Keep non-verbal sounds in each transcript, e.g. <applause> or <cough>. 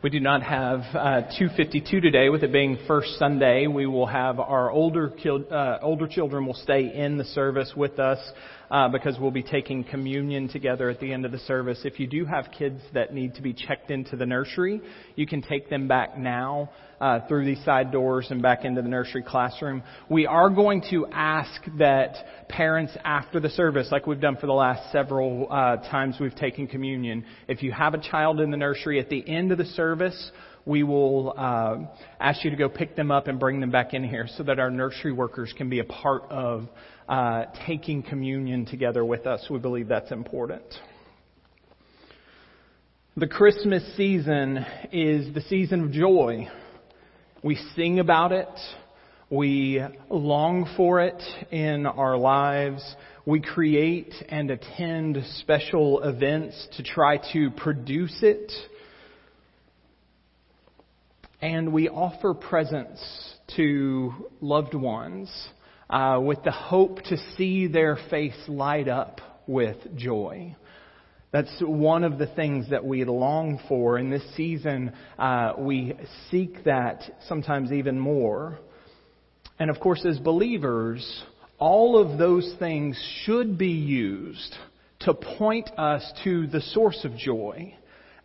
We do not have uh, 252 today, with it being first Sunday. We will have our older uh, older children will stay in the service with us uh, because we'll be taking communion together at the end of the service. If you do have kids that need to be checked into the nursery, you can take them back now uh, through these side doors and back into the nursery classroom. We are going to ask that parents after the service, like we've done for the last several uh, times we've taken communion, if you have a child in the nursery at the end of the service, we will uh, ask you to go pick them up and bring them back in here so that our nursery workers can be a part of uh, taking communion together with us. We believe that's important. The Christmas season is the season of joy. We sing about it. We long for it in our lives. We create and attend special events to try to produce it. And we offer presents to loved ones uh, with the hope to see their face light up with joy. That's one of the things that we long for. In this season, uh, we seek that sometimes even more. And of course, as believers, all of those things should be used to point us to the source of joy.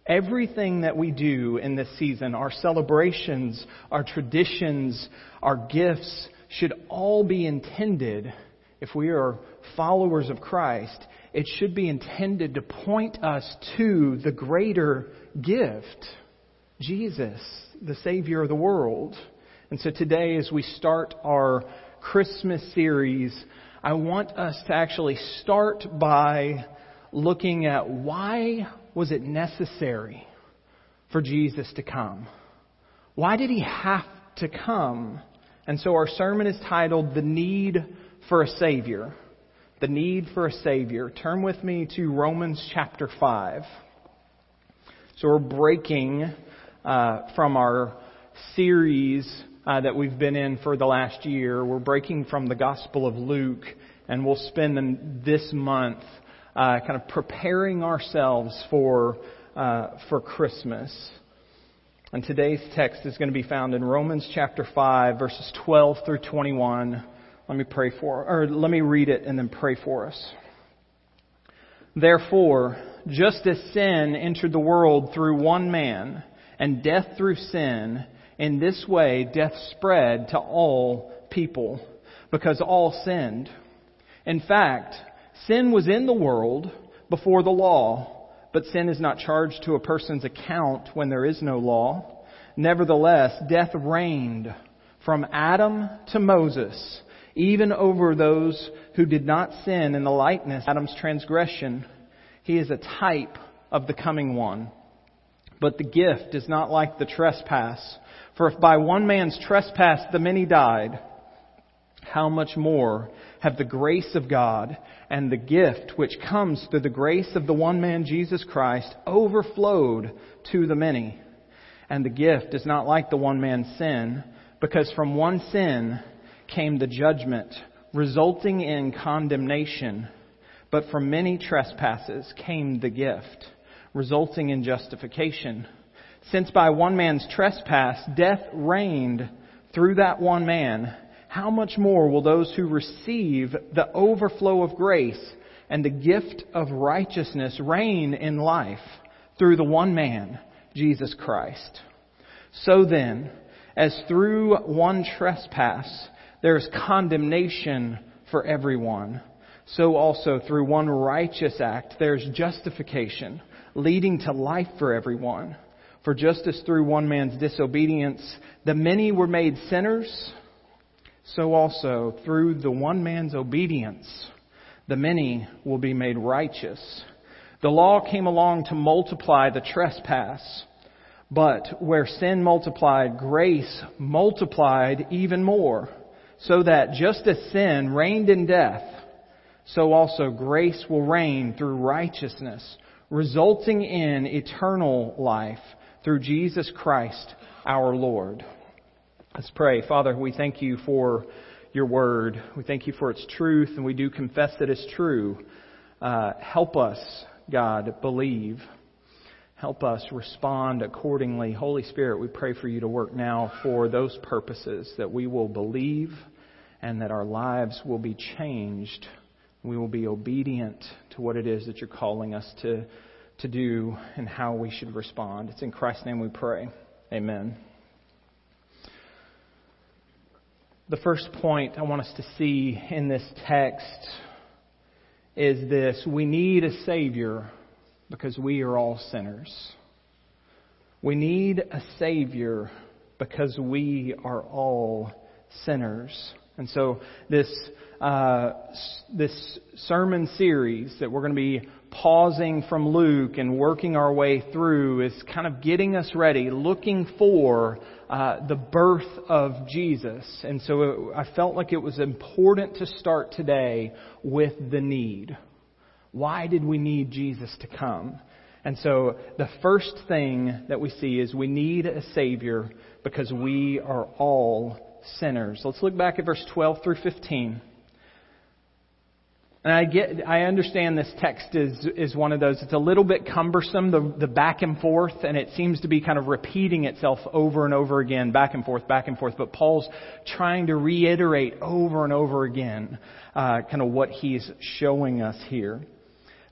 Everything that we do in this season, our celebrations, our traditions, our gifts, should all be intended, if we are followers of Christ, it should be intended to point us to the greater gift, Jesus, the Savior of the world. And so today, as we start our Christmas series, I want us to actually start by looking at why was it necessary for Jesus to come? Why did he have to come? And so our sermon is titled The Need for a Savior. The Need for a Savior. Turn with me to Romans chapter 5. So we're breaking uh, from our series uh, that we've been in for the last year. We're breaking from the Gospel of Luke, and we'll spend this month uh, kind of preparing ourselves for, uh, for Christmas. And today's text is going to be found in Romans chapter 5, verses 12 through 21. Let me pray for, or let me read it and then pray for us. Therefore, just as sin entered the world through one man, and death through sin, in this way death spread to all people, because all sinned. In fact, sin was in the world before the law but sin is not charged to a person's account when there is no law. Nevertheless, death reigned from Adam to Moses, even over those who did not sin in the likeness of Adam's transgression. He is a type of the coming one. But the gift is not like the trespass. For if by one man's trespass the many died, how much more have the grace of God and the gift which comes through the grace of the one man Jesus Christ overflowed to the many. And the gift is not like the one man's sin, because from one sin came the judgment, resulting in condemnation. But from many trespasses came the gift, resulting in justification. Since by one man's trespass death reigned through that one man, how much more will those who receive the overflow of grace and the gift of righteousness reign in life through the one man, Jesus Christ? So then, as through one trespass there is condemnation for everyone, so also through one righteous act there is justification, leading to life for everyone. For just as through one man's disobedience the many were made sinners, so also through the one man's obedience, the many will be made righteous. The law came along to multiply the trespass, but where sin multiplied, grace multiplied even more, so that just as sin reigned in death, so also grace will reign through righteousness, resulting in eternal life through Jesus Christ our Lord. Let's pray. Father, we thank you for your word. We thank you for its truth, and we do confess that it's true. Uh, help us, God, believe. Help us respond accordingly. Holy Spirit, we pray for you to work now for those purposes that we will believe and that our lives will be changed. We will be obedient to what it is that you're calling us to, to do and how we should respond. It's in Christ's name we pray. Amen. The first point I want us to see in this text is this we need a Savior because we are all sinners. We need a Savior because we are all sinners. And so this uh, this sermon series that we're going to be pausing from Luke and working our way through is kind of getting us ready, looking for uh, the birth of Jesus. And so it, I felt like it was important to start today with the need. Why did we need Jesus to come? And so the first thing that we see is we need a Savior because we are all sinners. Let's look back at verse 12 through 15. And I get, I understand this text is, is one of those, it's a little bit cumbersome, the, the back and forth, and it seems to be kind of repeating itself over and over again, back and forth, back and forth. But Paul's trying to reiterate over and over again, uh, kind of what he's showing us here.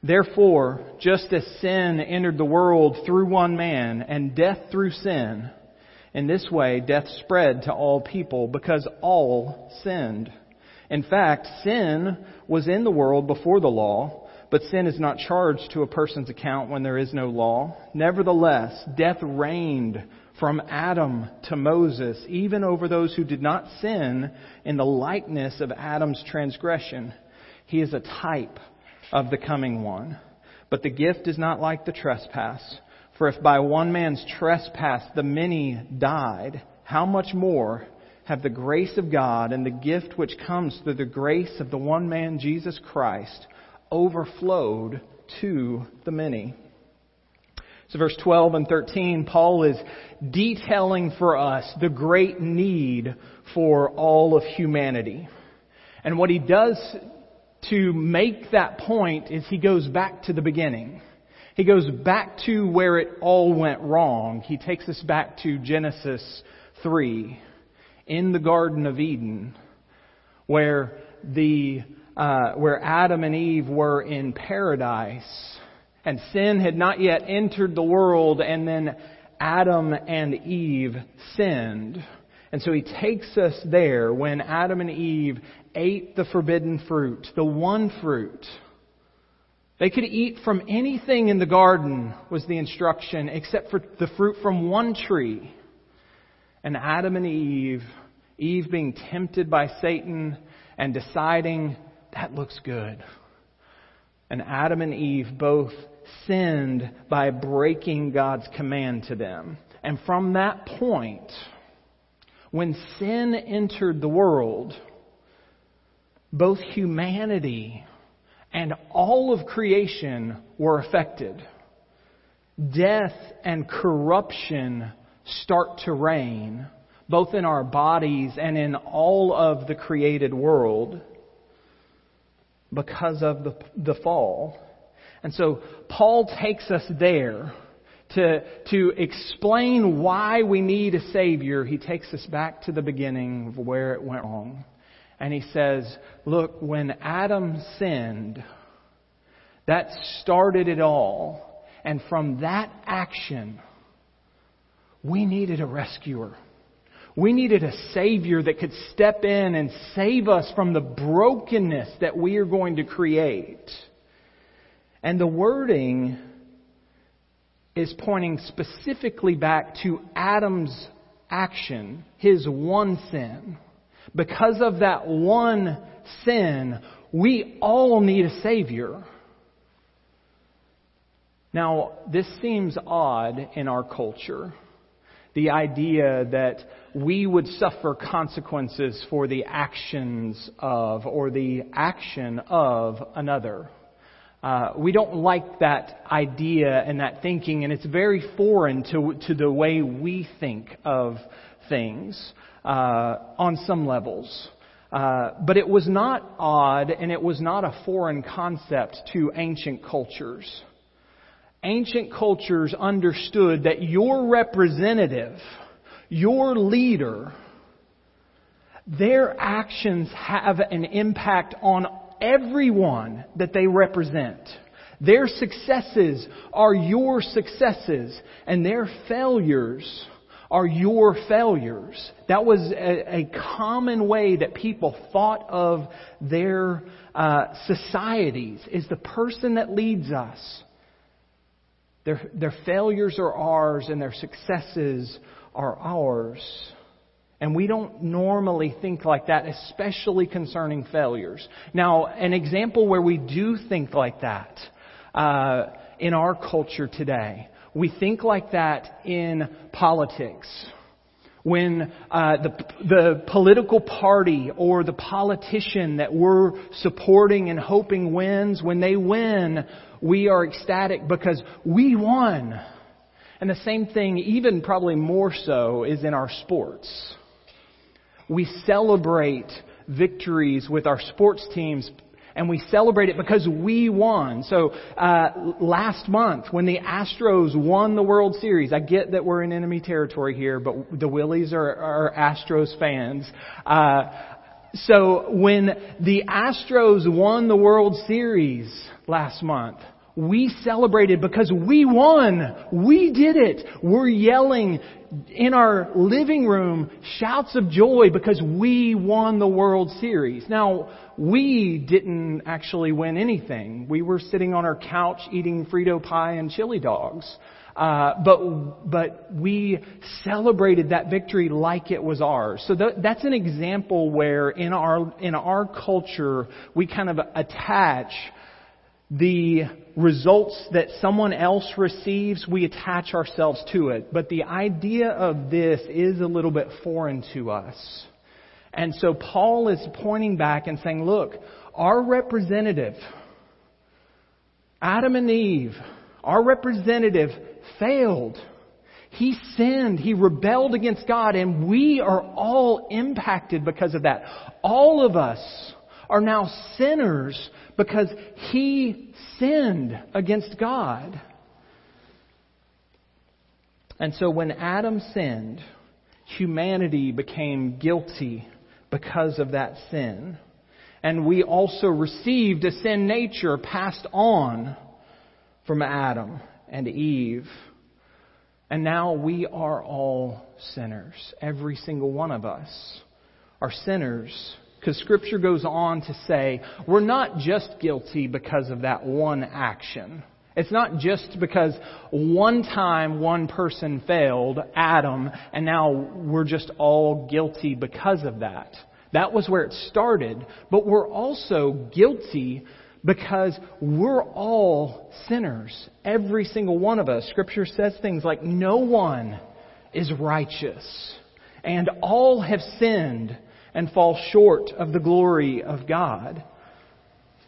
Therefore, just as sin entered the world through one man, and death through sin, in this way death spread to all people because all sinned. In fact, sin was in the world before the law, but sin is not charged to a person's account when there is no law. Nevertheless, death reigned from Adam to Moses, even over those who did not sin in the likeness of Adam's transgression. He is a type of the coming one. But the gift is not like the trespass. For if by one man's trespass the many died, how much more have the grace of God and the gift which comes through the grace of the one man, Jesus Christ, overflowed to the many. So verse 12 and 13, Paul is detailing for us the great need for all of humanity. And what he does to make that point is he goes back to the beginning. He goes back to where it all went wrong. He takes us back to Genesis 3 in the Garden of Eden, where the uh, where Adam and Eve were in paradise, and sin had not yet entered the world, and then Adam and Eve sinned. And so he takes us there when Adam and Eve ate the forbidden fruit, the one fruit. They could eat from anything in the garden, was the instruction, except for the fruit from one tree. And Adam and Eve, Eve being tempted by Satan and deciding, that looks good. And Adam and Eve both sinned by breaking God's command to them. And from that point, when sin entered the world, both humanity and all of creation were affected. Death and corruption start to reign, both in our bodies and in all of the created world, because of the, the fall. And so Paul takes us there to, to explain why we need a Savior. He takes us back to the beginning of where it went wrong. And he says, Look, when Adam sinned, that started it all. And from that action, we needed a rescuer. We needed a Savior that could step in and save us from the brokenness that we are going to create. And the wording is pointing specifically back to Adam's action, his one sin. Because of that one sin, we all need a Savior. Now, this seems odd in our culture the idea that we would suffer consequences for the actions of or the action of another. Uh, we don't like that idea and that thinking, and it's very foreign to, to the way we think of things uh, on some levels. Uh, but it was not odd and it was not a foreign concept to ancient cultures. ancient cultures understood that your representative, your leader, their actions have an impact on everyone that they represent. Their successes are your successes, and their failures are your failures. That was a, a common way that people thought of their uh, societies, is the person that leads us. Their, their failures are ours, and their successes are ours. And we don't normally think like that, especially concerning failures. Now, an example where we do think like that uh, in our culture today, we think like that in politics. When uh, the, the political party or the politician that we're supporting and hoping wins, when they win, we are ecstatic because we won. And the same thing, even probably more so, is in our sports we celebrate victories with our sports teams and we celebrate it because we won. So uh, last month, when the Astros won the World Series, I get that we're in enemy territory here, but the Willies are, are Astros fans. Uh, so when the Astros won the World Series last month, we celebrated because we won. We did it. We're yelling in our living room shouts of joy because we won the World Series. Now, we didn't actually win anything. We were sitting on our couch eating Frito pie and chili dogs. Uh, but but we celebrated that victory like it was ours. So th- that's an example where in our in our culture we kind of attach the results that someone else receives, we attach ourselves to it. But the idea of this is a little bit foreign to us. And so Paul is pointing back and saying, look, our representative, Adam and Eve, our representative failed. He sinned. He rebelled against God and we are all impacted because of that. All of us are now sinners because he sinned against God. And so when Adam sinned, humanity became guilty because of that sin. And we also received a sin nature passed on from Adam and Eve. And now we are all sinners. Every single one of us are sinners because Scripture goes on to say, we're not just guilty because of that one action. It's not just because one time one person failed, Adam, and now we're just all guilty because of that. That was where it started. But we're also guilty because we're all sinners. Every single one of us. Scripture says things like, no one is righteous. And all have sinned and fall short of the glory of God.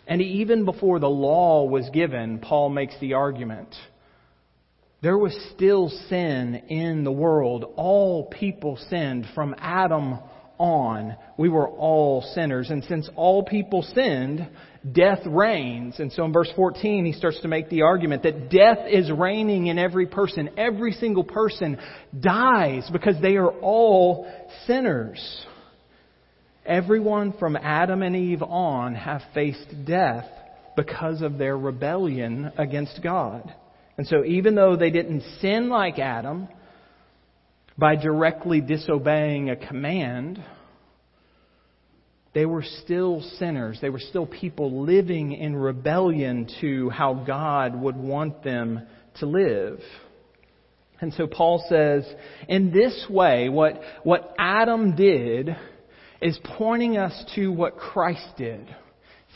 And even before the law was given, Paul makes the argument. There was still sin in the world. All people sinned from Adam on. We were all sinners. And since all people sinned, death reigns. And so in verse 14, he starts to make the argument that death is reigning in every person. Every single person dies because they are all sinners. Everyone from Adam and Eve on have faced death because of their rebellion against God. And so even though they didn't sin like Adam by directly disobeying a command, they were still sinners. They were still people living in rebellion to how God would want them to live. And so Paul says, in this way, what, what Adam did is pointing us to what Christ did. It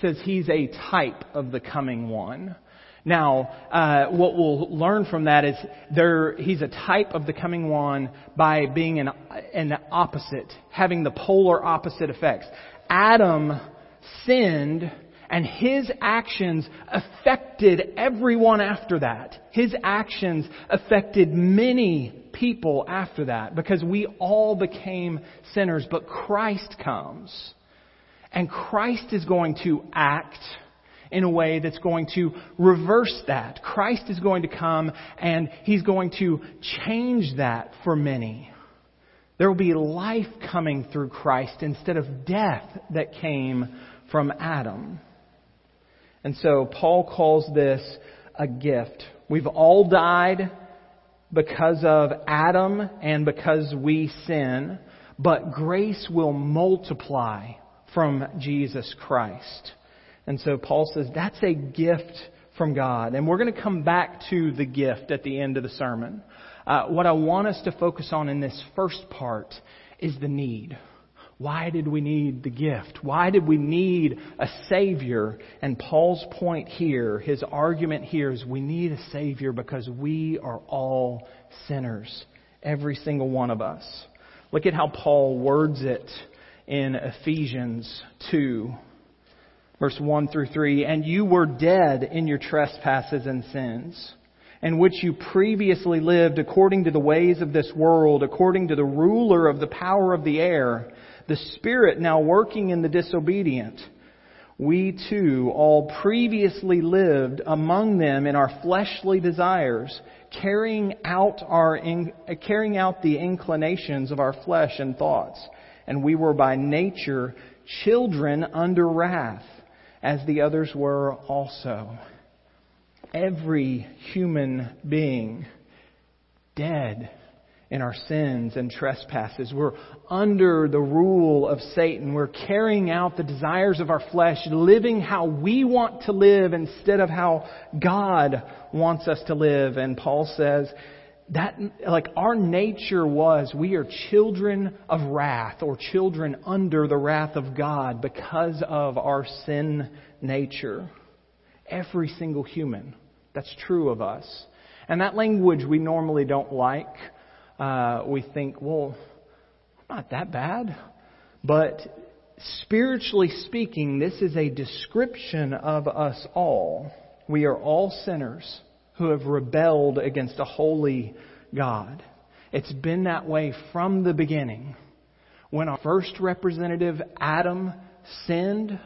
says he's a type of the coming one. Now, uh, what we'll learn from that is there, he's a type of the coming one by being an, an opposite, having the polar opposite effects. Adam sinned and his actions affected everyone after that. His actions affected many people after that because we all became sinners, but Christ comes. And Christ is going to act in a way that's going to reverse that. Christ is going to come and He's going to change that for many. There will be life coming through Christ instead of death that came from Adam. And so Paul calls this a gift. We've all died because of Adam and because we sin, but grace will multiply from Jesus Christ. And so Paul says that's a gift from God. And we're going to come back to the gift at the end of the sermon. Uh, what I want us to focus on in this first part is the need. Why did we need the gift? Why did we need a Savior? And Paul's point here, his argument here is we need a Savior because we are all sinners. Every single one of us. Look at how Paul words it in Ephesians 2, verse 1 through 3. And you were dead in your trespasses and sins in which you previously lived according to the ways of this world, according to the ruler of the power of the air, the Spirit now working in the disobedient. We too all previously lived among them in our fleshly desires, carrying out our, carrying out the inclinations of our flesh and thoughts. And we were by nature children under wrath, as the others were also every human being dead in our sins and trespasses. We're under the rule of Satan. We're carrying out the desires of our flesh, living how we want to live instead of how God wants us to live. And Paul says that, like, our nature was we are children of wrath or children under the wrath of God because of our sin nature. Every single human. That's true of us. And that language we normally don't like. Uh, we think, well, not that bad. But spiritually speaking, this is a description of us all. We are all sinners who have rebelled against a holy God. It's been that way from the beginning. When our first representative, Adam, sinned,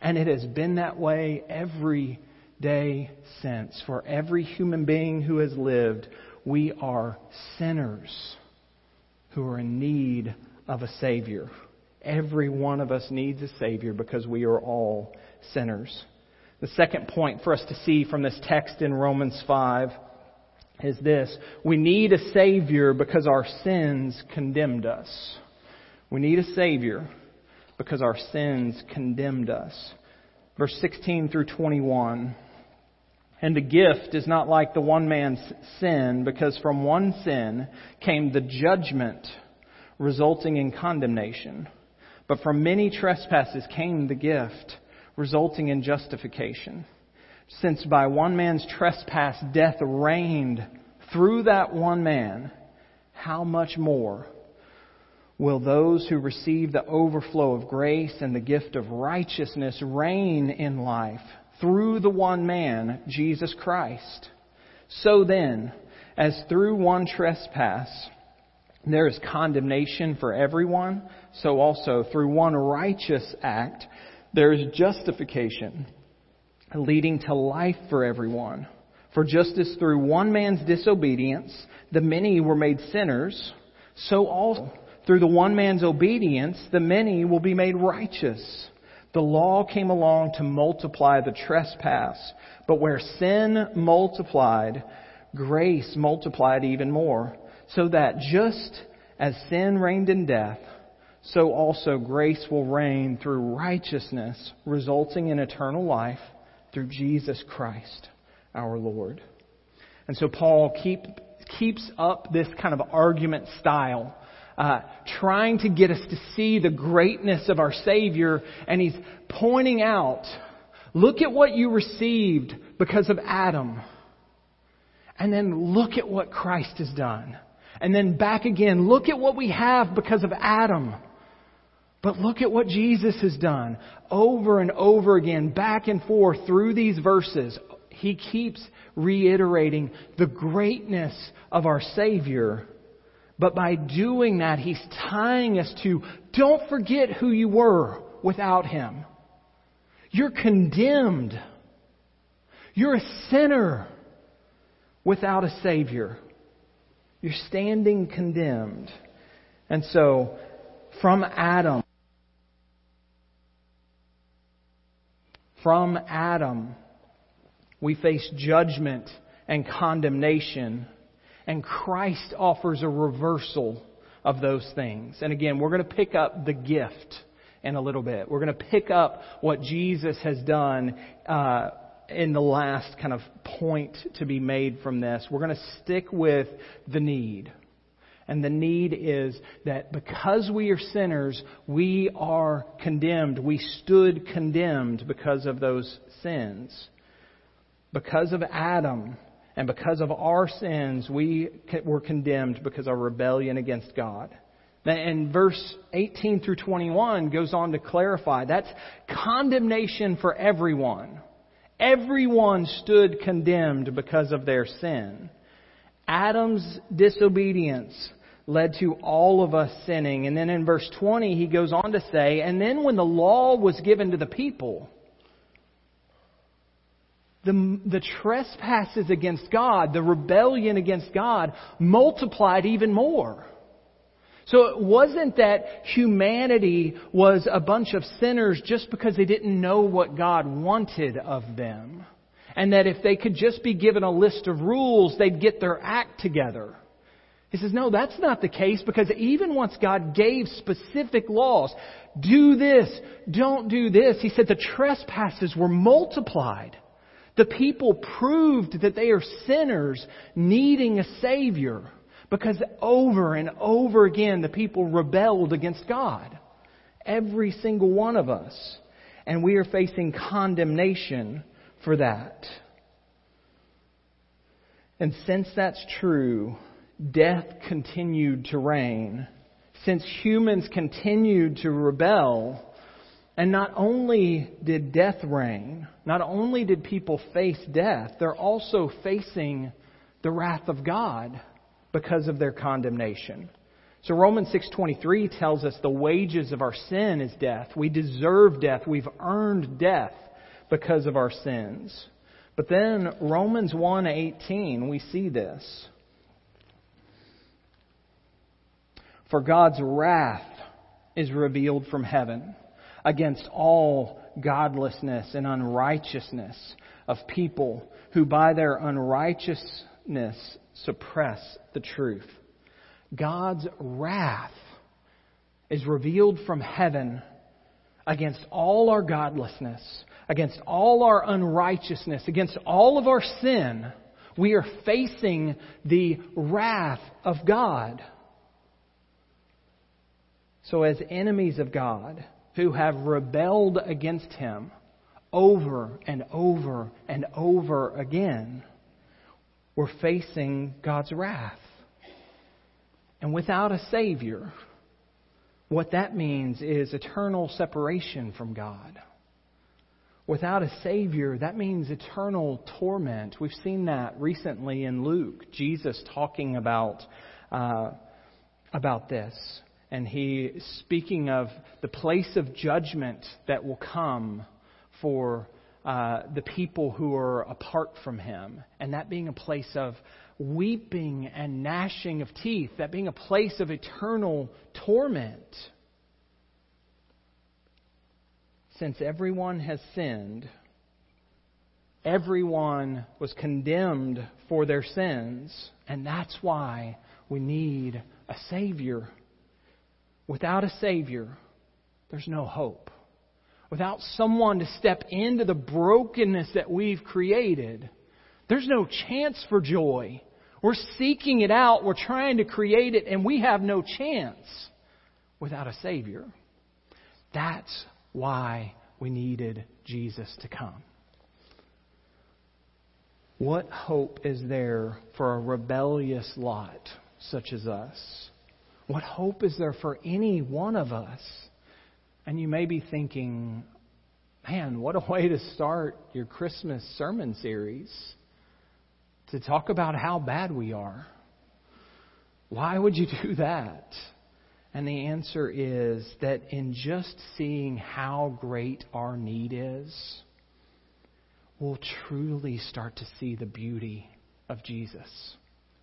and it has been that way every day since. For every human being who has lived, we are sinners who are in need of a Savior. Every one of us needs a Savior because we are all sinners. The second point for us to see from this text in Romans 5 is this. We need a Savior because our sins condemned us. We need a Savior because our sins condemned us. Verse 16 through 21. And the gift is not like the one man's sin, because from one sin came the judgment resulting in condemnation. But from many trespasses came the gift resulting in justification. Since by one man's trespass death reigned through that one man, how much more will those who receive the overflow of grace and the gift of righteousness reign in life through the one man, Jesus Christ. So then, as through one trespass there is condemnation for everyone, so also through one righteous act there is justification, leading to life for everyone. For just as through one man's disobedience the many were made sinners, so also through the one man's obedience the many will be made righteous. The law came along to multiply the trespass, but where sin multiplied, grace multiplied even more, so that just as sin reigned in death, so also grace will reign through righteousness, resulting in eternal life through Jesus Christ, our Lord. And so Paul keep, keeps up this kind of argument style uh, trying to get us to see the greatness of our Savior, and he's pointing out, look at what you received because of Adam. And then look at what Christ has done. And then back again, look at what we have because of Adam. But look at what Jesus has done over and over again, back and forth through these verses. He keeps reiterating the greatness of our Savior but by doing that, He's tying us to don't forget who you were without Him. You're condemned. You're a sinner without a Savior. You're standing condemned. And so, from Adam, from Adam, we face judgment and condemnation, and Christ offers a reversal of those things. And again, we're going to pick up the gift in a little bit. We're going to pick up what Jesus has done uh, in the last kind of point to be made from this. We're going to stick with the need. And the need is that because we are sinners, we are condemned. We stood condemned because of those sins. Because of Adam and because of our sins, we were condemned because of rebellion against God. And verse 18 through 21 goes on to clarify that's condemnation for everyone. Everyone stood condemned because of their sin. Adam's disobedience led to all of us sinning. And then in verse 20, he goes on to say, And then when the law was given to the people, the, the trespasses against God, the rebellion against God, multiplied even more. So it wasn't that humanity was a bunch of sinners just because they didn't know what God wanted of them. And that if they could just be given a list of rules, they'd get their act together. He says, no, that's not the case because even once God gave specific laws, do this, don't do this, he said the trespasses were multiplied. The people proved that they are sinners needing a Savior because over and over again the people rebelled against God. Every single one of us. And we are facing condemnation for that. And since that's true, death continued to reign. Since humans continued to rebel, and not only did death reign, not only did people face death, they're also facing the wrath of God because of their condemnation. So Romans 6:23 tells us the wages of our sin is death. We deserve death. We've earned death because of our sins. But then Romans 1:18 we see this. For God's wrath is revealed from heaven against all godlessness and unrighteousness of people who by their unrighteousness suppress the truth. God's wrath is revealed from heaven against all our godlessness, against all our unrighteousness, against all of our sin. We are facing the wrath of God. So, as enemies of God, who have rebelled against him over and over and over again, we're facing God's wrath. And without a Savior, what that means is eternal separation from God. Without a Savior, that means eternal torment. We've seen that recently in Luke, Jesus talking about, uh, about this and he is speaking of the place of judgment that will come for uh, the people who are apart from him, and that being a place of weeping and gnashing of teeth, that being a place of eternal torment. Since everyone has sinned, everyone was condemned for their sins, and that's why we need a Savior. Without a Savior, there's no hope. Without someone to step into the brokenness that we've created, there's no chance for joy. We're seeking it out, we're trying to create it, and we have no chance without a Savior. That's why we needed Jesus to come. What hope is there for a rebellious lot such as us? What hope is there for any one of us? And you may be thinking, man, what a <laughs> way to start your Christmas sermon series to talk about how bad we are. Why would you <laughs> do that? And the answer is that in just seeing how great our need is, we'll truly start to see the beauty of Jesus.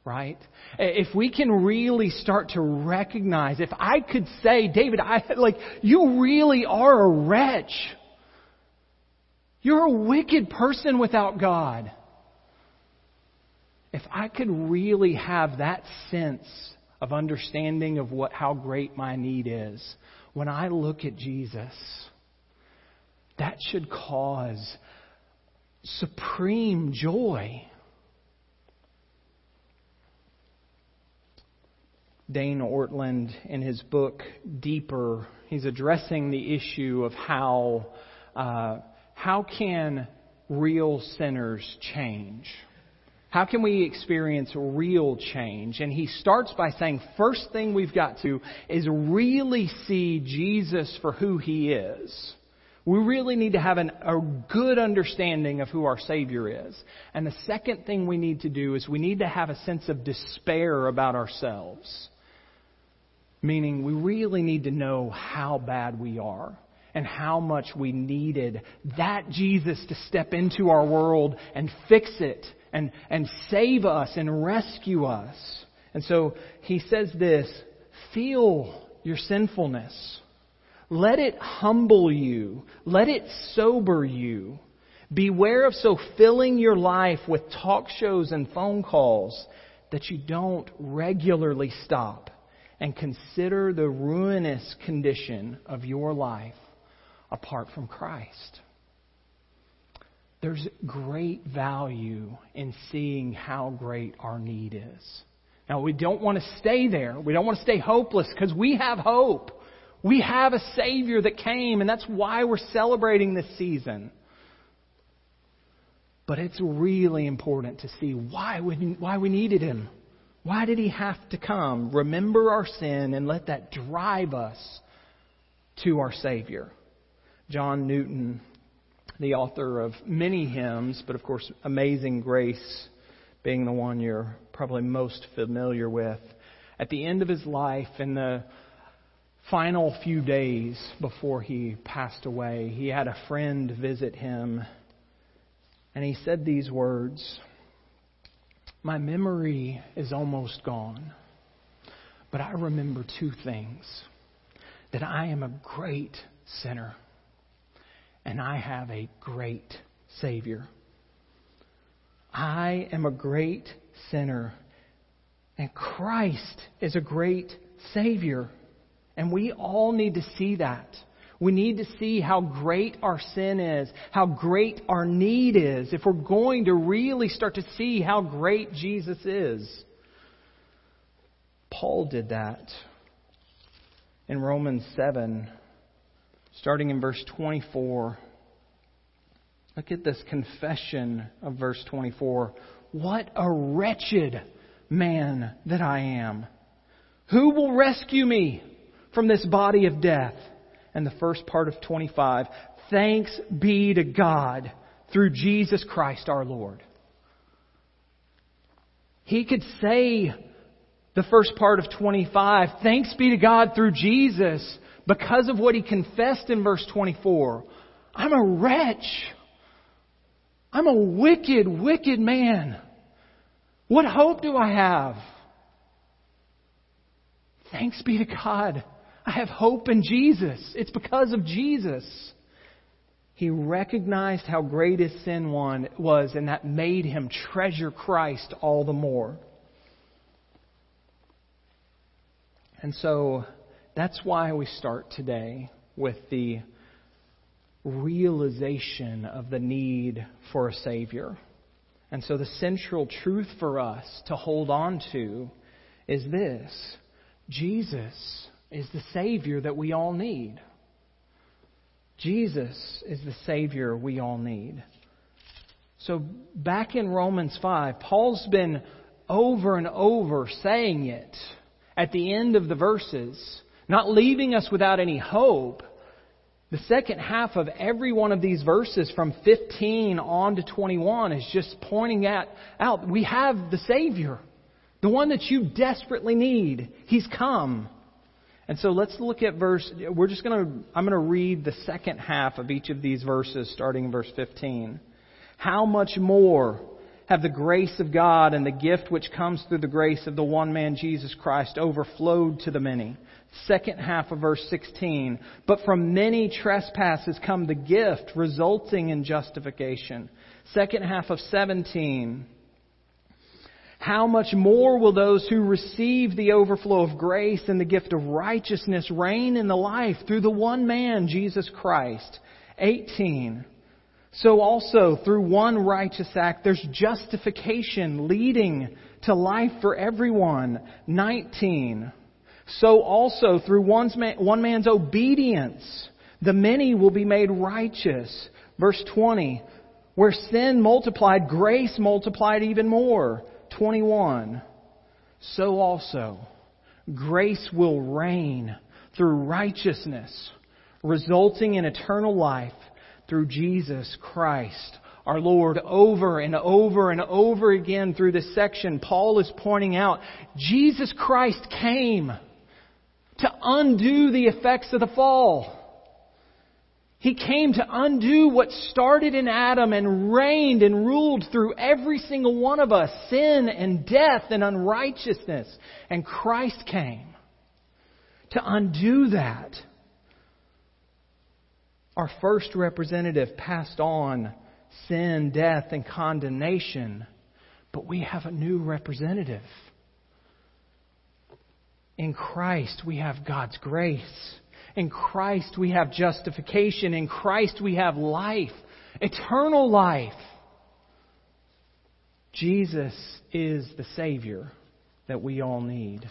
Right? If we can really start to recognize, if I could say, David, I, like, you really are a wretch. You're a wicked person without God. If I could really have that sense of understanding of what, how great my need is, when I look at Jesus, that should cause supreme joy. Dane Ortlund in his book Deeper, he's addressing the issue of how uh, how can real sinners change. How can we experience real change? And he starts by saying, first thing we've got to is really see Jesus for who he is. We really need to have an, a good understanding of who our Savior is. And the second thing we need to do is we need to have a sense of despair about ourselves. Meaning, we really need to know how bad we are and how much we needed that Jesus to step into our world and fix it and, and save us and rescue us. And so he says this feel your sinfulness. Let it humble you. Let it sober you. Beware of so filling your life with talk shows and phone calls that you don't regularly stop and consider the ruinous condition of your life apart from Christ. There's great value in seeing how great our need is. Now, we don't want to stay there. We don't want to stay hopeless because we have hope. We have a Savior that came, and that's why we're celebrating this season. But it's really important to see why we, why we needed Him. Why did He have to come? Remember our sin and let that drive us to our Savior. John Newton, the author of many hymns, but of course, Amazing Grace being the one you're probably most familiar with. At the end of his life, in the final few days before he passed away, he had a friend visit him, and he said these words My memory is almost gone, but I remember two things that I am a great sinner and I have a great Savior. I am a great sinner, and Christ is a great Savior. And we all need to see that. We need to see how great our sin is, how great our need is, if we're going to really start to see how great Jesus is. Paul did that in Romans 7 starting in verse 24. Look at this confession of verse 24. What a wretched man that I am. Who will rescue me from this body of death? And the first part of 25. Thanks be to God through Jesus Christ our Lord. He could say the first part of 25, thanks be to God through Jesus, because of what he confessed in verse 24. I'm a wretch. I'm a wicked, wicked man. What hope do I have? Thanks be to God. I have hope in Jesus. It's because of Jesus. He recognized how great his sin was, and that made him treasure Christ all the more. And so, that's why we start today with the realization of the need for a Savior. And so the central truth for us to hold on to is this Jesus is the Savior that we all need. Jesus is the Savior we all need. So back in Romans 5, Paul's been over and over saying it at the end of the verses not leaving us without any hope. The second half of every one of these verses from 15 on to 21 is just pointing at, out we have the Savior, the one that you desperately need. He's come. And so let's look at verse, we're just going to, I'm going to read the second half of each of these verses starting in verse 15. How much more have the grace of God and the gift which comes through the grace of the one man Jesus Christ overflowed to the many? Second half of verse 16. But from many trespasses come the gift resulting in justification. Second half of 17 how much more will those who receive the overflow of grace and the gift of righteousness reign in the life through the one man, Jesus Christ? 18. So also through one righteous act, there's justification leading to life for everyone. 19. So also through man, one man's obedience, the many will be made righteous. Verse 20. Where sin multiplied, grace multiplied even more. 21, so also grace will reign through righteousness, resulting in eternal life through Jesus Christ our Lord over and over and over again through this section, Paul is pointing out Jesus Christ came to undo the effects of the fall. He came to undo what started in Adam and reigned and ruled through every single one of us sin and death and unrighteousness. And Christ came to undo that. Our first representative passed on sin, death, and condemnation, but we have a new representative. In Christ, we have God's grace. In Christ we have justification. In Christ we have life, eternal life. Jesus is the Savior that we all need.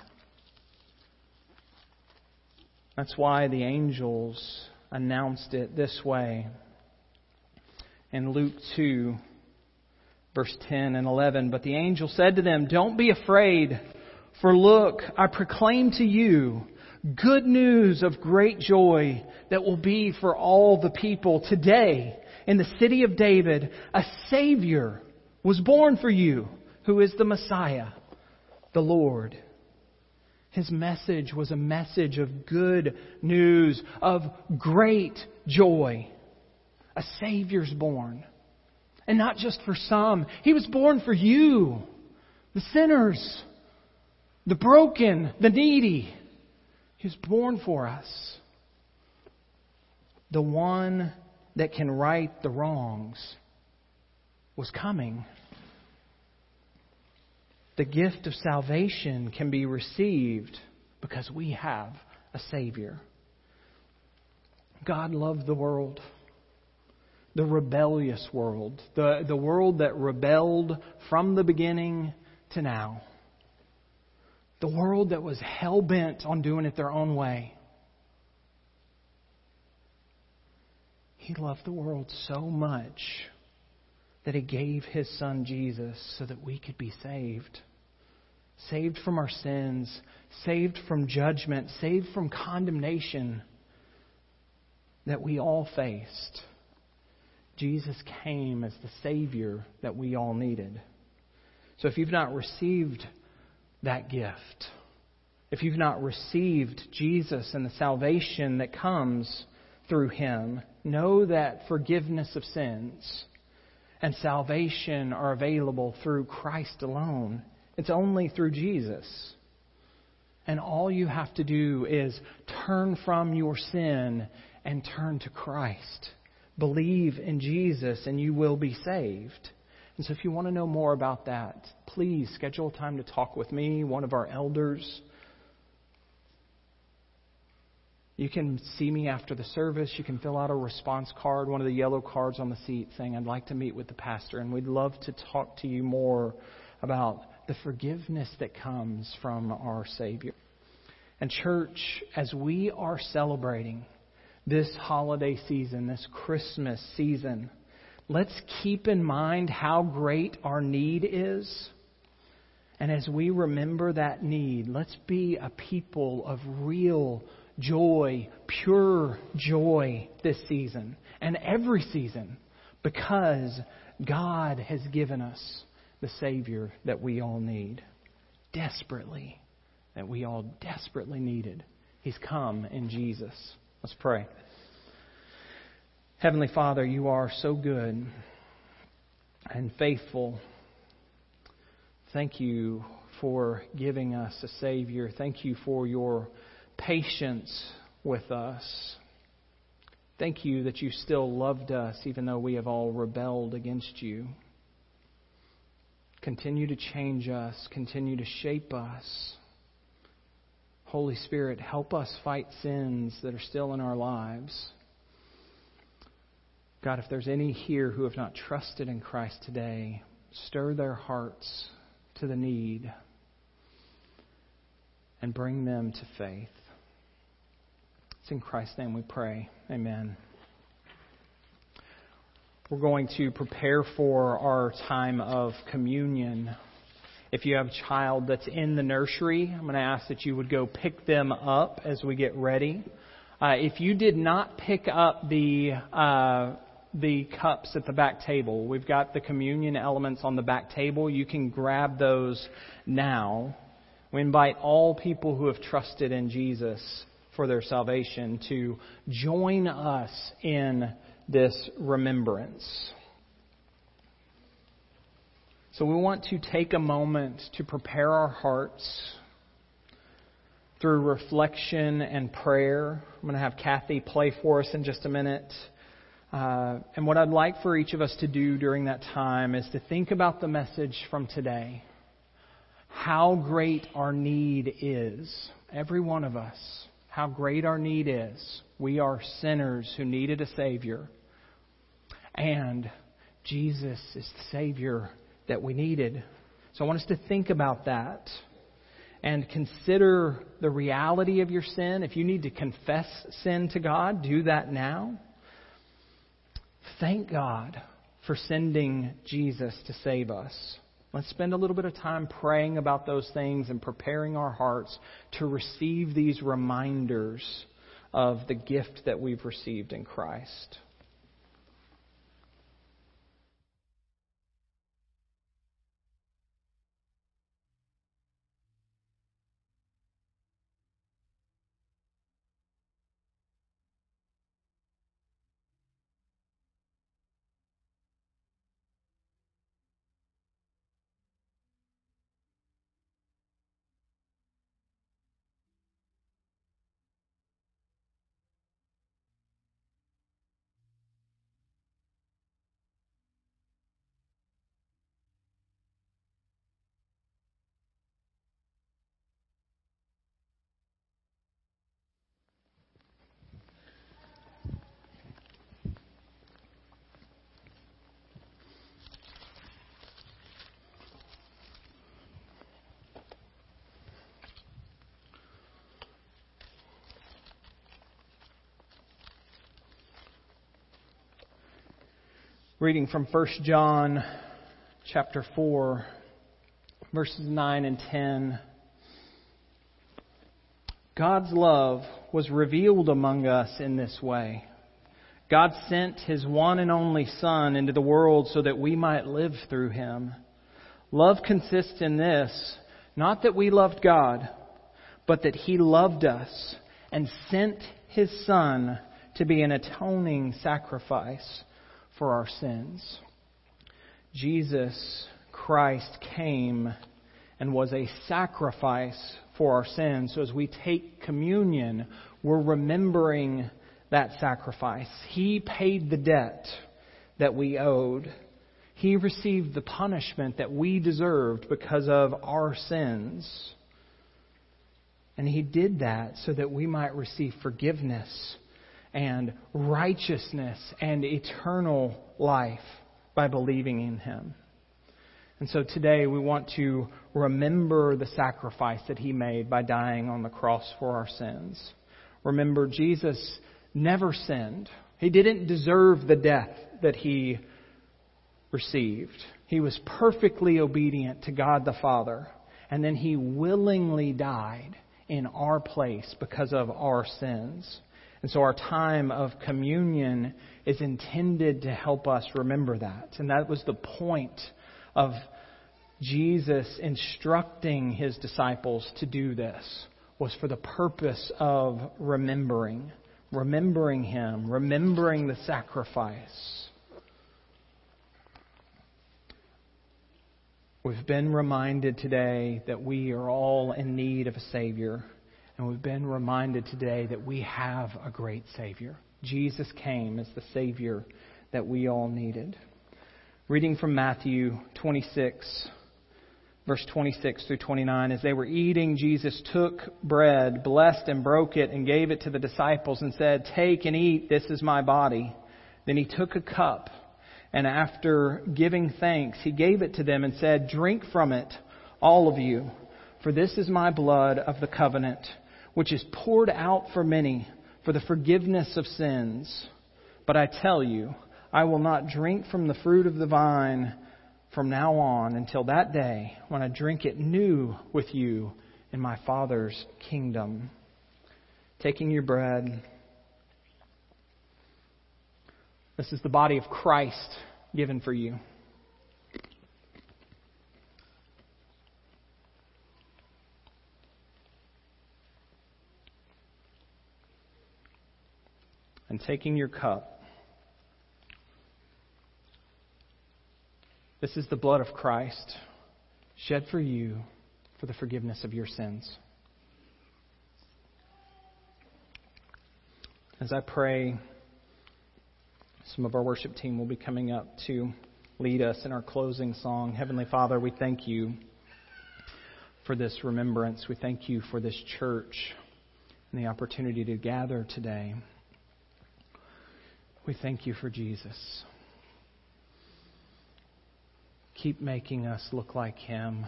That's why the angels announced it this way. In Luke 2, verse 10 and 11, but the angel said to them, Don't be afraid, for look, I proclaim to you good news of great joy that will be for all the people. Today, in the city of David, a Savior was born for you, who is the Messiah, the Lord. His message was a message of good news, of great joy. A Savior's born. And not just for some. He was born for you, the sinners, the broken, the needy. He was born for us. The one that can right the wrongs was coming. The gift of salvation can be received because we have a Savior. God loved the world, the rebellious world, the, the world that rebelled from the beginning to now. The world that was hell bent on doing it their own way. He loved the world so much that he gave his son Jesus so that we could be saved. Saved from our sins, saved from judgment, saved from condemnation that we all faced. Jesus came as the Savior that we all needed. So if you've not received that gift. If you've not received Jesus and the salvation that comes through him, know that forgiveness of sins and salvation are available through Christ alone. It's only through Jesus. And all you have to do is turn from your sin and turn to Christ. Believe in Jesus and you will be saved. And so if you want to know more about that, please schedule time to talk with me, one of our elders. You can see me after the service. You can fill out a response card, one of the yellow cards on the seat saying, I'd like to meet with the pastor. And we'd love to talk to you more about the forgiveness that comes from our Savior. And, church, as we are celebrating this holiday season, this Christmas season, let's keep in mind how great our need is. And as we remember that need, let's be a people of real joy, pure joy this season and every season because God has given us the Savior that we all need desperately, that we all desperately needed He's come in Jesus. Let's pray. Heavenly Father, you are so good and faithful. Thank you for giving us a Savior. Thank you for your patience with us. Thank you that you still loved us even though we have all rebelled against you. Continue to change us, continue to shape us. Holy Spirit, help us fight sins that are still in our lives. God, if there's any here who have not trusted in Christ today, stir their hearts to the need and bring them to faith. It's in Christ's name we pray. Amen. We're going to prepare for our time of communion. If you have a child that's in the nursery, I'm going to ask that you would go pick them up as we get ready. Uh, if you did not pick up the uh, the cups at the back table, we've got the communion elements on the back table. You can grab those now. We invite all people who have trusted in Jesus for their salvation to join us in this remembrance. So we want to take a moment to prepare our hearts through reflection and prayer. I'm going to have Kathy play for us in just a minute. Uh, and what I'd like for each of us to do during that time is to think about the message from today how great our need is. Every one of us. How great our need is. We are sinners who needed a Savior. And Jesus is the Savior that we needed. So I want us to think about that and consider the reality of your sin. If you need to confess sin to God, do that now. Thank God for sending Jesus to save us. Let's spend a little bit of time praying about those things and preparing our hearts to receive these reminders of the gift that we've received in Christ. Reading from 1 John chapter 4, verses 9 and 10. God's love was revealed among us in this way. God sent his one and only Son into the world so that we might live through him. Love consists in this, not that we loved God, but that he loved us and sent his Son to be an atoning sacrifice for our sins. Jesus Christ came and was a sacrifice for our sins. So as we take communion, we're remembering that sacrifice. He paid the debt that we owed. He received the punishment that we deserved because of our sins. And He did that so that we might receive forgiveness and righteousness and eternal life by believing in Him. And so today we want to remember the sacrifice that He made by dying on the cross for our sins. Remember, Jesus never sinned. He didn't deserve the death that He received. He was perfectly obedient to God the Father. And then He willingly died in our place because of our sins. And so our time of communion is intended to help us remember that. And that was the point of Jesus instructing his disciples to do this was for the purpose of remembering, remembering Him, remembering the sacrifice. We've been reminded today that we are all in need of a Savior. And we've been reminded today that we have a great Savior. Jesus came as the Savior that we all needed. Reading from Matthew 26, verse 26 through 29. As they were eating, Jesus took bread, blessed and broke it, and gave it to the disciples and said, Take and eat, this is my body. Then he took a cup and after giving thanks, he gave it to them and said, Drink from it, all of you, for this is my blood of the covenant, which is poured out for many for the forgiveness of sins. But I tell you, I will not drink from the fruit of the vine from now on until that day when I drink it new with you in my Father's kingdom. Taking your bread. This is the body of Christ given for you. And taking your cup. This is the blood of Christ shed for you for the forgiveness of your sins. As I pray, some of our worship team will be coming up to lead us in our closing song. Heavenly Father, we thank you for this remembrance. We thank you for this church and the opportunity to gather today. We thank you for Jesus. Keep making us look like Him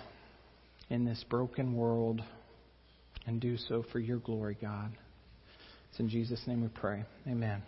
in this broken world and do so for your glory, God. It's in Jesus' name we pray. Amen.